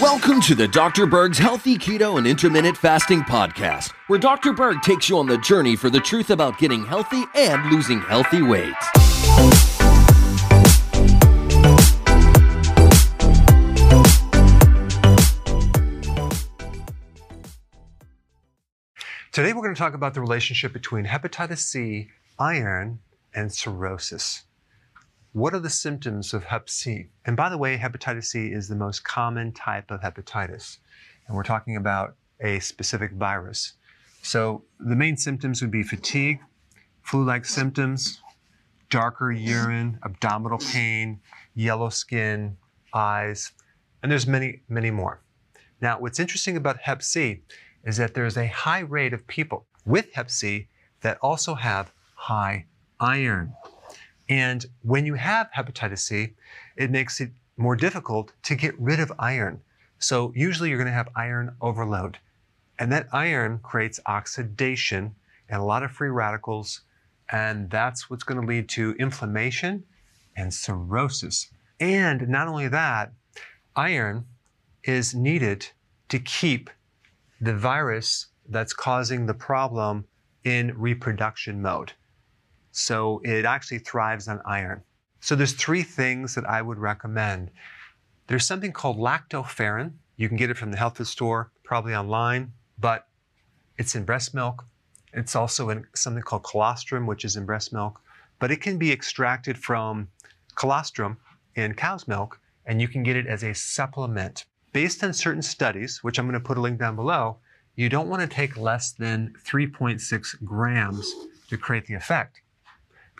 Welcome to the Dr. Berg's Healthy Keto and Intermittent Fasting Podcast, where Dr. Berg takes you on the journey for the truth about getting healthy and losing healthy weight. Today, we're going to talk about the relationship between hepatitis C, iron, and cirrhosis. What are the symptoms of hep C? And by the way, hepatitis C is the most common type of hepatitis. And we're talking about a specific virus. So the main symptoms would be fatigue, flu-like symptoms, darker urine, abdominal pain, yellow skin, eyes, and there's many, many more. Now, what's interesting about hep C is that there's a high rate of people with hep C that also have high iron. And when you have hepatitis C, it makes it more difficult to get rid of iron. So usually you're going to have iron overload. And that iron creates oxidation and a lot of free radicals. And that's what's going to lead to inflammation and cirrhosis. And not only that, iron is needed to keep the virus that's causing the problem in reproduction mode. So it actually thrives on iron. So there's three things that I would recommend. There's something called lactoferrin. You can get it from the health food store, probably online, but it's in breast milk. It's also in something called colostrum, which is in breast milk, but it can be extracted from colostrum in cow's milk, and you can get it as a supplement. Based on certain studies, which I'm going to put a link down below, you don't want to take less than 3.6 grams to create the effect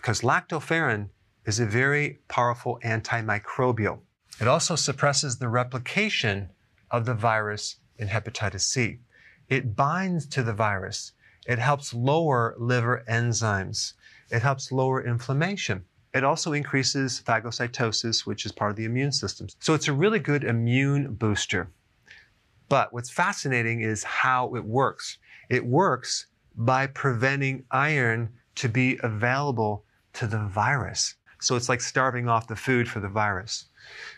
because lactoferrin is a very powerful antimicrobial. It also suppresses the replication of the virus in hepatitis C. It binds to the virus. It helps lower liver enzymes. It helps lower inflammation. It also increases phagocytosis, which is part of the immune system. So it's a really good immune booster. But what's fascinating is how it works. It works by preventing iron to be available to the virus. So it's like starving off the food for the virus,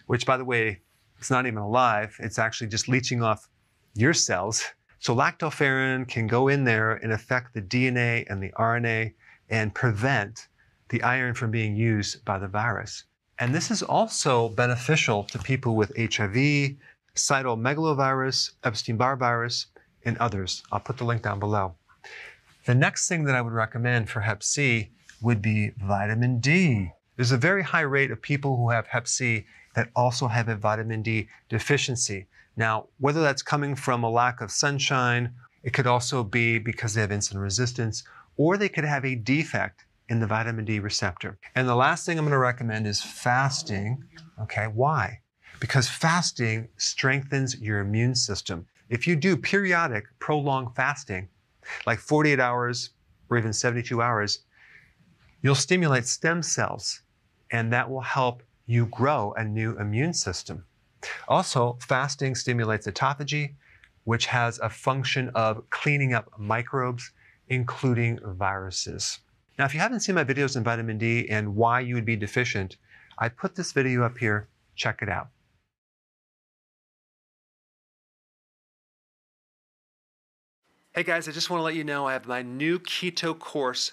which, by the way, it's not even alive. It's actually just leaching off your cells. So lactoferrin can go in there and affect the DNA and the RNA and prevent the iron from being used by the virus. And this is also beneficial to people with HIV, cytomegalovirus, Epstein-Barr virus, and others. I'll put the link down below. The next thing that I would recommend for Hep C would be vitamin D. There's a very high rate of people who have hep C that also have a vitamin D deficiency. Now, whether that's coming from a lack of sunshine, it could also be because they have insulin resistance, or they could have a defect in the vitamin D receptor. And the last thing I'm going to recommend is fasting. Okay, why? Because fasting strengthens your immune system. If you do periodic, prolonged fasting, like 48 hours or even 72 hours, You'll stimulate stem cells, and that will help you grow a new immune system. Also, fasting stimulates autophagy, which has a function of cleaning up microbes, including viruses. Now, if you haven't seen my videos on vitamin D and why you would be deficient, I put this video up here. Check it out. Hey guys, I just want to let you know I have my new keto course